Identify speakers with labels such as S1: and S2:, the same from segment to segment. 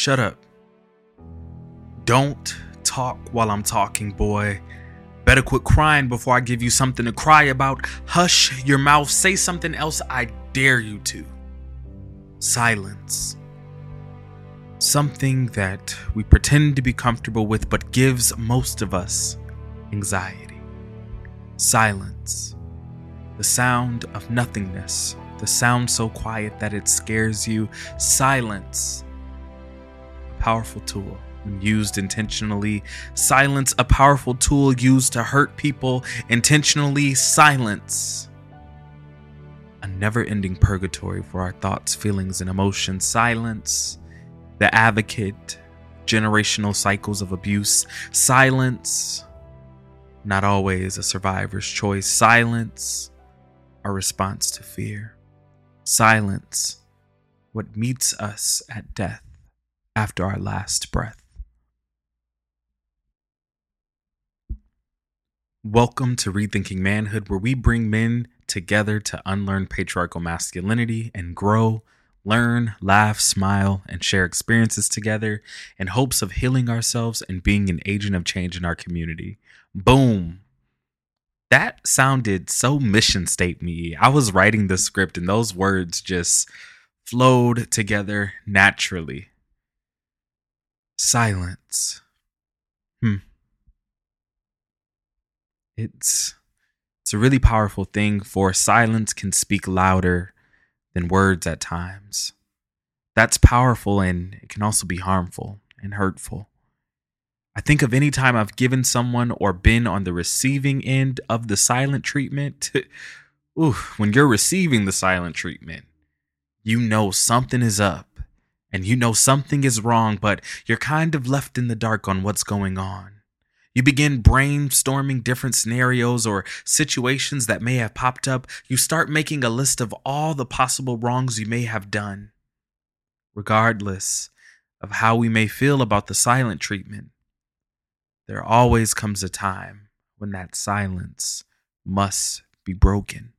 S1: Shut up. Don't talk while I'm talking, boy. Better quit crying before I give you something to cry about. Hush your mouth. Say something else. I dare you to. Silence. Something that we pretend to be comfortable with but gives most of us anxiety. Silence. The sound of nothingness. The sound so quiet that it scares you. Silence. Powerful tool when used intentionally. Silence, a powerful tool used to hurt people intentionally. Silence, a never ending purgatory for our thoughts, feelings, and emotions. Silence, the advocate, generational cycles of abuse. Silence, not always a survivor's choice. Silence, a response to fear. Silence, what meets us at death after our last breath. Welcome to Rethinking Manhood, where we bring men together to unlearn patriarchal masculinity and grow, learn, laugh, smile, and share experiences together in hopes of healing ourselves and being an agent of change in our community. Boom. That sounded so mission statement. I was writing the script and those words just flowed together naturally. Silence. Hmm it's it's a really powerful thing for silence can speak louder than words at times. That's powerful and it can also be harmful and hurtful. I think of any time I've given someone or been on the receiving end of the silent treatment. Ooh, when you're receiving the silent treatment, you know something is up and you know something is wrong, but you're kind of left in the dark on what's going on. You begin brainstorming different scenarios or situations that may have popped up. You start making a list of all the possible wrongs you may have done. Regardless of how we may feel about the silent treatment, there always comes a time when that silence must be broken.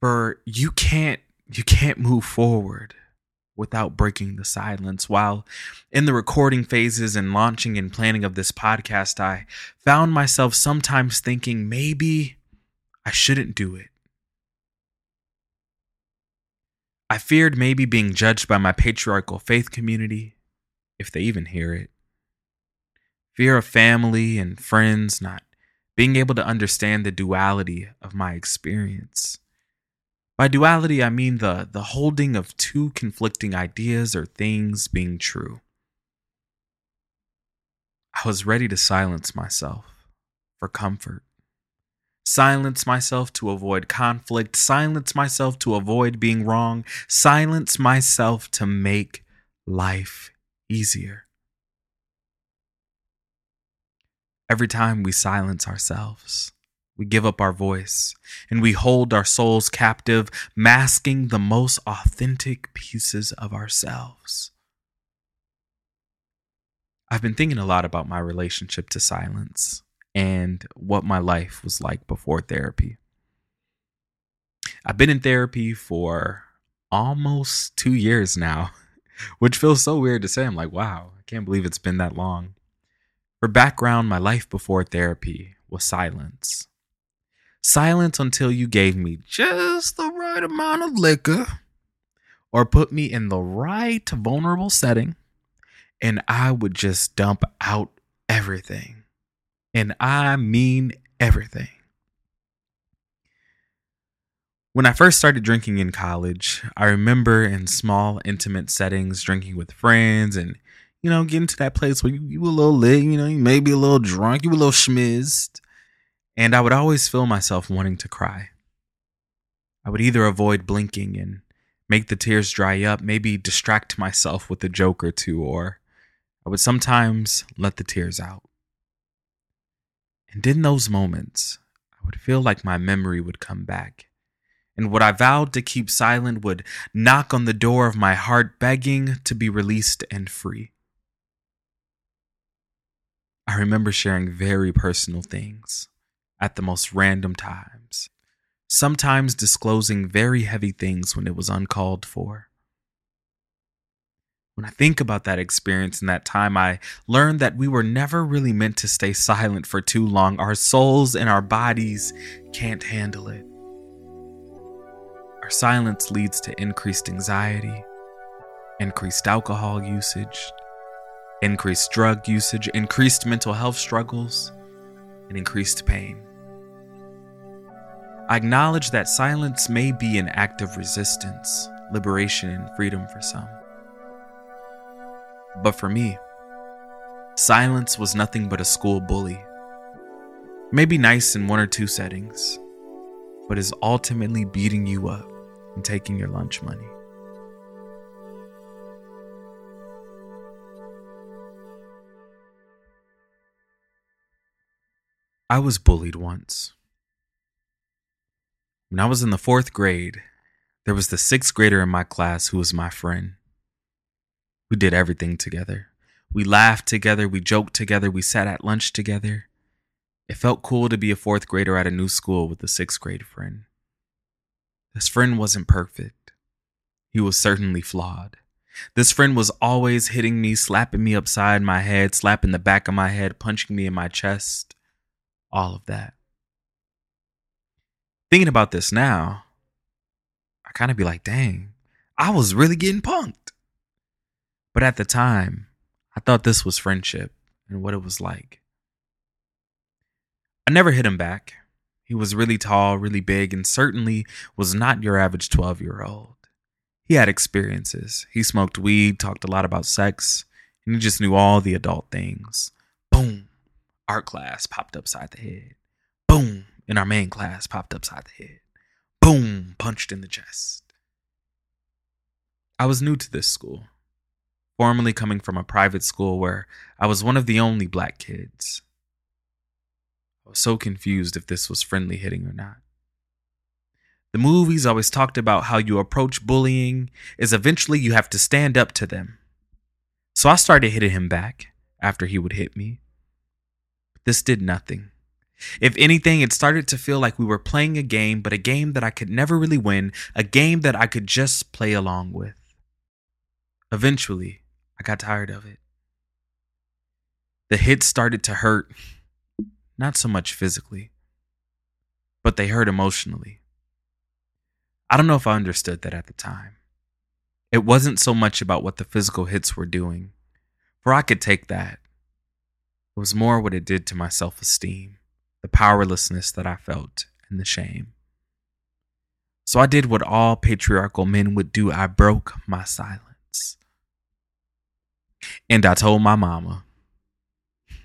S1: For you can't you can't move forward without breaking the silence. While in the recording phases and launching and planning of this podcast, I found myself sometimes thinking maybe I shouldn't do it. I feared maybe being judged by my patriarchal faith community, if they even hear it. Fear of family and friends not being able to understand the duality of my experience. By duality, I mean the, the holding of two conflicting ideas or things being true. I was ready to silence myself for comfort. Silence myself to avoid conflict. Silence myself to avoid being wrong. Silence myself to make life easier. Every time we silence ourselves, we give up our voice and we hold our souls captive, masking the most authentic pieces of ourselves. I've been thinking a lot about my relationship to silence and what my life was like before therapy. I've been in therapy for almost two years now, which feels so weird to say. I'm like, wow, I can't believe it's been that long. For background, my life before therapy was silence silence until you gave me just the right amount of liquor or put me in the right vulnerable setting, and I would just dump out everything. And I mean everything. When I first started drinking in college, I remember in small, intimate settings, drinking with friends and, you know, getting to that place where you, you were a little lit, you know, you may be a little drunk, you a little schmizzed and I would always feel myself wanting to cry. I would either avoid blinking and make the tears dry up, maybe distract myself with a joke or two, or I would sometimes let the tears out. And in those moments, I would feel like my memory would come back. And what I vowed to keep silent would knock on the door of my heart, begging to be released and free. I remember sharing very personal things at the most random times, sometimes disclosing very heavy things when it was uncalled for. When I think about that experience and that time, I learned that we were never really meant to stay silent for too long. Our souls and our bodies can't handle it. Our silence leads to increased anxiety, increased alcohol usage, increased drug usage, increased mental health struggles, and increased pain. I acknowledge that silence may be an act of resistance, liberation, and freedom for some. But for me, silence was nothing but a school bully. Maybe nice in one or two settings, but is ultimately beating you up and taking your lunch money. I was bullied once. When I was in the fourth grade, there was the sixth grader in my class who was my friend. We did everything together. We laughed together, we joked together, we sat at lunch together. It felt cool to be a fourth grader at a new school with a sixth grade friend. This friend wasn't perfect. He was certainly flawed. This friend was always hitting me, slapping me upside my head, slapping the back of my head, punching me in my chest. All of that. Thinking about this now, I kind of be like, dang, I was really getting punked. But at the time, I thought this was friendship and what it was like. I never hit him back. He was really tall, really big, and certainly was not your average 12 year old. He had experiences. He smoked weed, talked a lot about sex, and he just knew all the adult things. Boom, art class popped upside the head. Boom, in our main class popped upside the head. Boom, punched in the chest. I was new to this school formerly coming from a private school where I was one of the only black kids. I was so confused if this was friendly hitting or not. The movies always talked about how you approach bullying is eventually you have to stand up to them. So I started hitting him back after he would hit me. This did nothing. If anything, it started to feel like we were playing a game, but a game that I could never really win, a game that I could just play along with. Eventually, I got tired of it. The hits started to hurt, not so much physically, but they hurt emotionally. I don't know if I understood that at the time. It wasn't so much about what the physical hits were doing, for I could take that. It was more what it did to my self esteem, the powerlessness that I felt, and the shame. So I did what all patriarchal men would do I broke my silence. And I told my mama.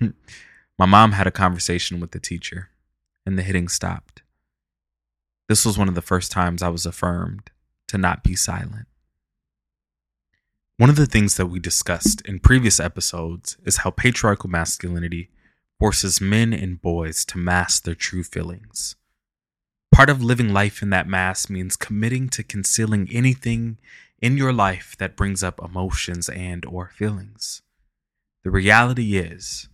S1: my mom had a conversation with the teacher, and the hitting stopped. This was one of the first times I was affirmed to not be silent. One of the things that we discussed in previous episodes is how patriarchal masculinity forces men and boys to mask their true feelings. Part of living life in that mask means committing to concealing anything in your life that brings up emotions and or feelings. The reality is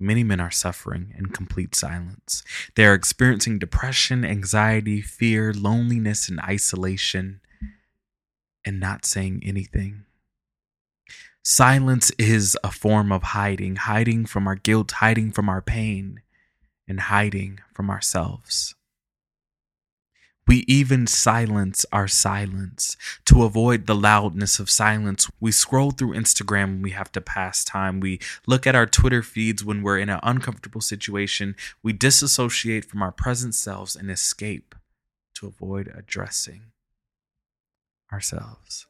S1: many men are suffering in complete silence. They are experiencing depression, anxiety, fear, loneliness and isolation and not saying anything. Silence is a form of hiding, hiding from our guilt, hiding from our pain, and hiding from ourselves. We even silence our silence to avoid the loudness of silence. We scroll through Instagram when we have to pass time. We look at our Twitter feeds when we're in an uncomfortable situation. We disassociate from our present selves and escape to avoid addressing ourselves.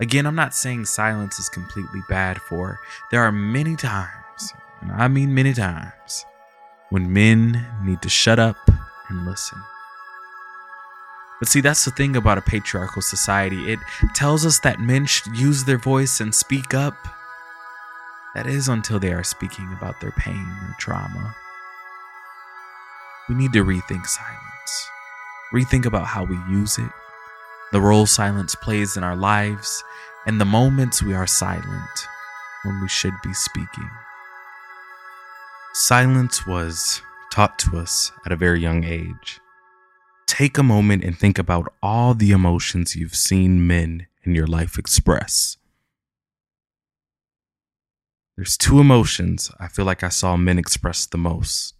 S1: Again, I'm not saying silence is completely bad, for there are many times, and I mean many times, when men need to shut up and listen. But see, that's the thing about a patriarchal society. It tells us that men should use their voice and speak up. That is until they are speaking about their pain or trauma. We need to rethink silence, rethink about how we use it, the role silence plays in our lives, and the moments we are silent when we should be speaking. Silence was taught to us at a very young age take a moment and think about all the emotions you've seen men in your life express. There's two emotions I feel like I saw men express the most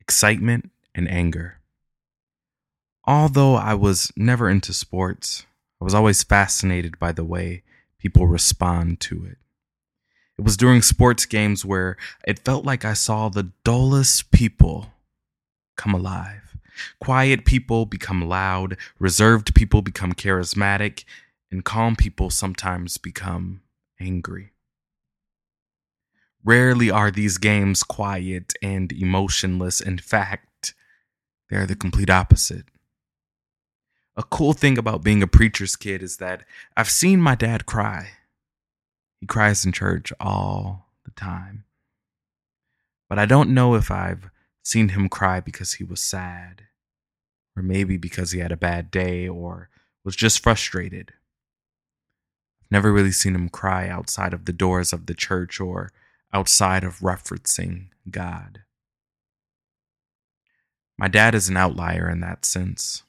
S1: excitement and anger. Although I was never into sports, I was always fascinated by the way people respond to it. It was during sports games where it felt like I saw the dullest people come alive. Quiet people become loud, reserved people become charismatic, and calm people sometimes become angry. Rarely are these games quiet and emotionless. In fact, they're the complete opposite. A cool thing about being a preacher's kid is that I've seen my dad cry. He cries in church all the time. But I don't know if I've seen him cry because he was sad, or maybe because he had a bad day or was just frustrated. I've never really seen him cry outside of the doors of the church or outside of referencing God. My dad is an outlier in that sense.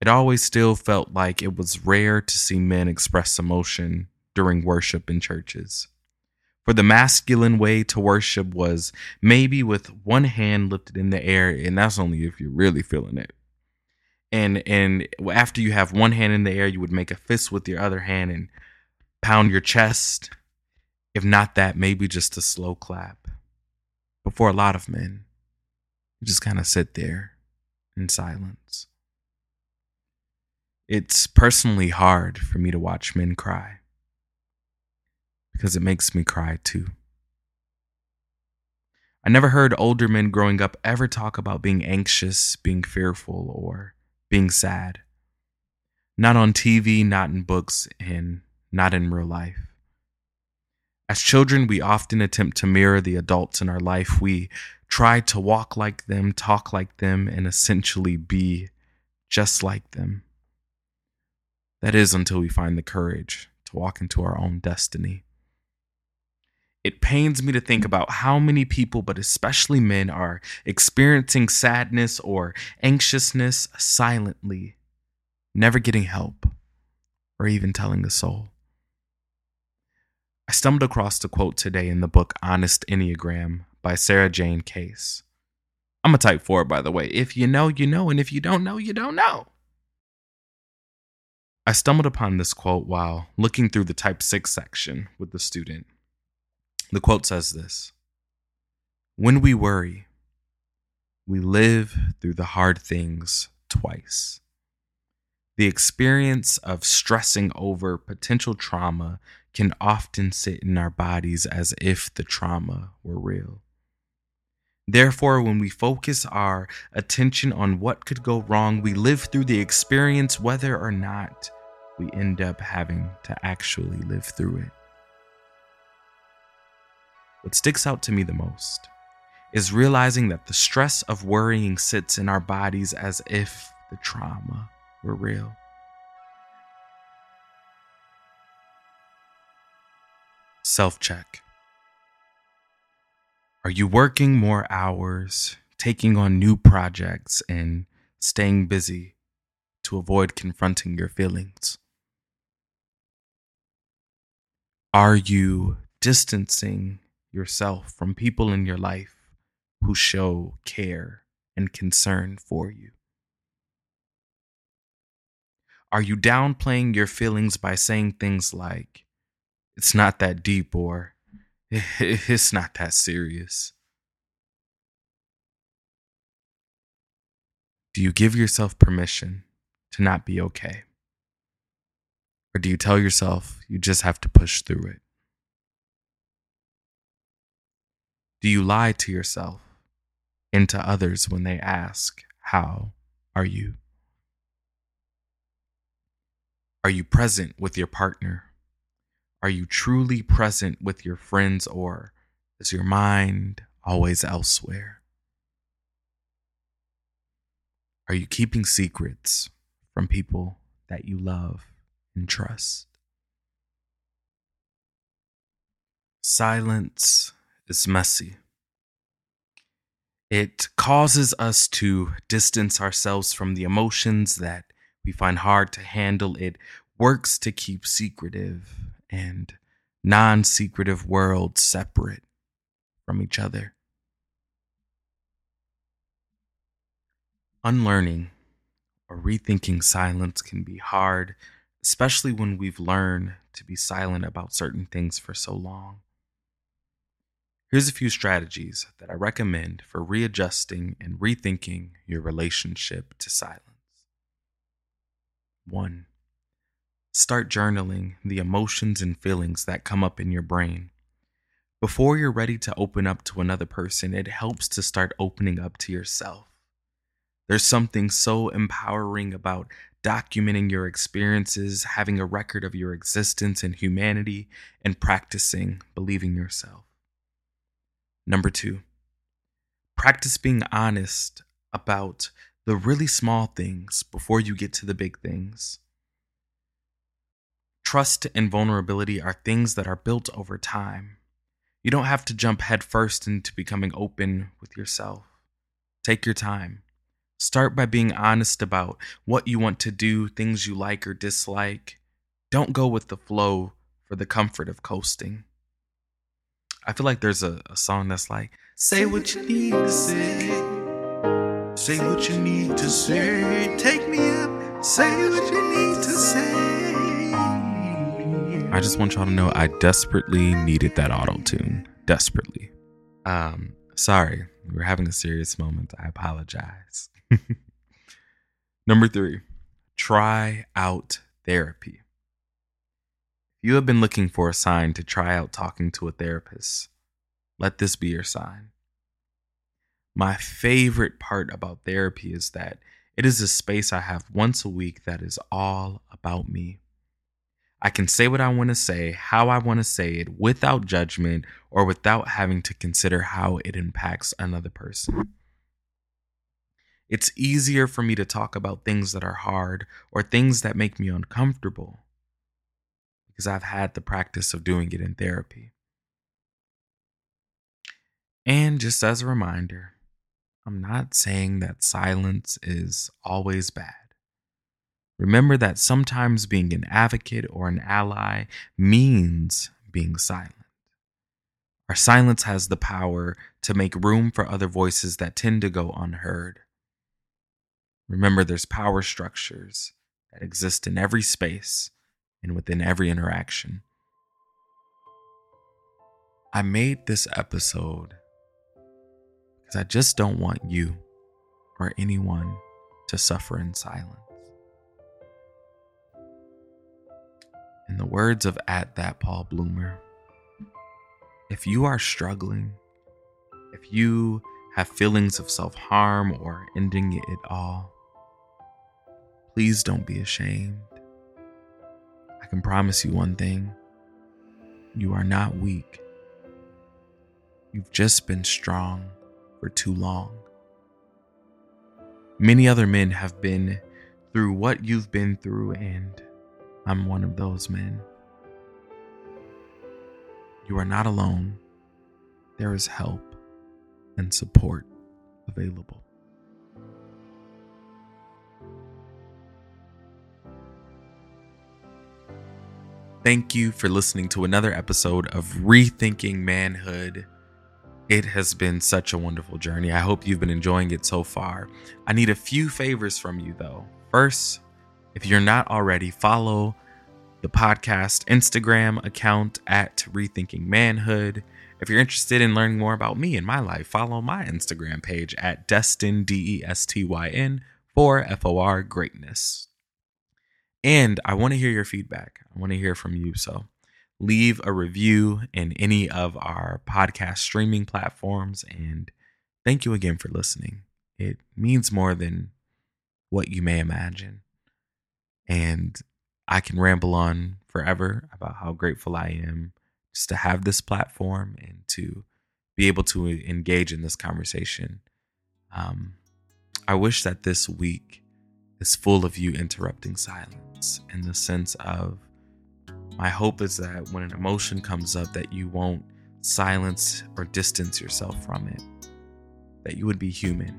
S1: It always still felt like it was rare to see men express emotion during worship in churches. For the masculine way to worship was maybe with one hand lifted in the air, and that's only if you're really feeling it. And and after you have one hand in the air, you would make a fist with your other hand and pound your chest if not that, maybe just a slow clap. But for a lot of men, you just kind of sit there in silence. It's personally hard for me to watch men cry because it makes me cry too. I never heard older men growing up ever talk about being anxious, being fearful, or being sad. Not on TV, not in books, and not in real life. As children, we often attempt to mirror the adults in our life. We try to walk like them, talk like them, and essentially be just like them. That is until we find the courage to walk into our own destiny. It pains me to think about how many people, but especially men, are experiencing sadness or anxiousness silently, never getting help, or even telling a soul. I stumbled across the quote today in the book Honest Enneagram by Sarah Jane Case. I'm a type 4, by the way. If you know, you know, and if you don't know, you don't know. I stumbled upon this quote while looking through the type 6 section with the student. The quote says this When we worry, we live through the hard things twice. The experience of stressing over potential trauma can often sit in our bodies as if the trauma were real. Therefore, when we focus our attention on what could go wrong, we live through the experience whether or not we end up having to actually live through it. What sticks out to me the most is realizing that the stress of worrying sits in our bodies as if the trauma were real. Self check. Are you working more hours, taking on new projects, and staying busy to avoid confronting your feelings? Are you distancing yourself from people in your life who show care and concern for you? Are you downplaying your feelings by saying things like, it's not that deep or it's not that serious. Do you give yourself permission to not be okay? Or do you tell yourself you just have to push through it? Do you lie to yourself and to others when they ask, How are you? Are you present with your partner are you truly present with your friends or is your mind always elsewhere? Are you keeping secrets from people that you love and trust? Silence is messy. It causes us to distance ourselves from the emotions that we find hard to handle. It works to keep secretive and non secretive worlds separate from each other. Unlearning or rethinking silence can be hard, especially when we've learned to be silent about certain things for so long. Here's a few strategies that I recommend for readjusting and rethinking your relationship to silence. 1. Start journaling the emotions and feelings that come up in your brain. Before you're ready to open up to another person, it helps to start opening up to yourself. There's something so empowering about documenting your experiences, having a record of your existence and humanity, and practicing believing yourself. Number two, practice being honest about the really small things before you get to the big things. Trust and vulnerability are things that are built over time. You don't have to jump headfirst into becoming open with yourself. Take your time. Start by being honest about what you want to do, things you like or dislike. Don't go with the flow for the comfort of coasting. I feel like there's a, a song that's like, Say what you need to say. Say what you need to say. Take me up. Say what you need to say. I just want y'all to know I desperately needed that auto tune. Desperately. Um, sorry, we're having a serious moment. I apologize. Number three, try out therapy. If you have been looking for a sign to try out talking to a therapist, let this be your sign. My favorite part about therapy is that it is a space I have once a week that is all about me. I can say what I want to say, how I want to say it, without judgment or without having to consider how it impacts another person. It's easier for me to talk about things that are hard or things that make me uncomfortable because I've had the practice of doing it in therapy. And just as a reminder, I'm not saying that silence is always bad. Remember that sometimes being an advocate or an ally means being silent. Our silence has the power to make room for other voices that tend to go unheard. Remember, there's power structures that exist in every space and within every interaction. I made this episode because I just don't want you or anyone to suffer in silence. In the words of at that Paul Bloomer, if you are struggling, if you have feelings of self harm or ending it all, Please don't be ashamed. I can promise you one thing you are not weak. You've just been strong for too long. Many other men have been through what you've been through, and I'm one of those men. You are not alone. There is help and support available. Thank you for listening to another episode of Rethinking Manhood. It has been such a wonderful journey. I hope you've been enjoying it so far. I need a few favors from you, though. First, if you're not already, follow the podcast Instagram account at Rethinking Manhood. If you're interested in learning more about me and my life, follow my Instagram page at Destyn, D E S T Y N, for F O R Greatness. And I want to hear your feedback. I want to hear from you. So leave a review in any of our podcast streaming platforms. And thank you again for listening. It means more than what you may imagine. And I can ramble on forever about how grateful I am just to have this platform and to be able to engage in this conversation. Um, I wish that this week is full of you interrupting silence in the sense of my hope is that when an emotion comes up that you won't silence or distance yourself from it that you would be human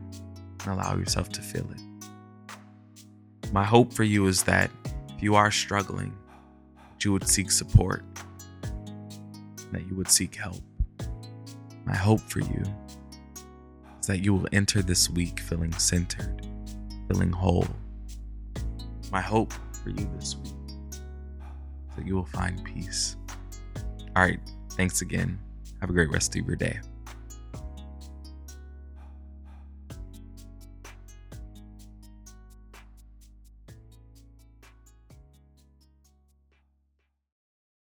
S1: and allow yourself to feel it my hope for you is that if you are struggling that you would seek support that you would seek help. My hope for you is that you will enter this week feeling centered, feeling whole. My hope for you this week that you will find peace. All right, thanks again. Have a great rest of your day.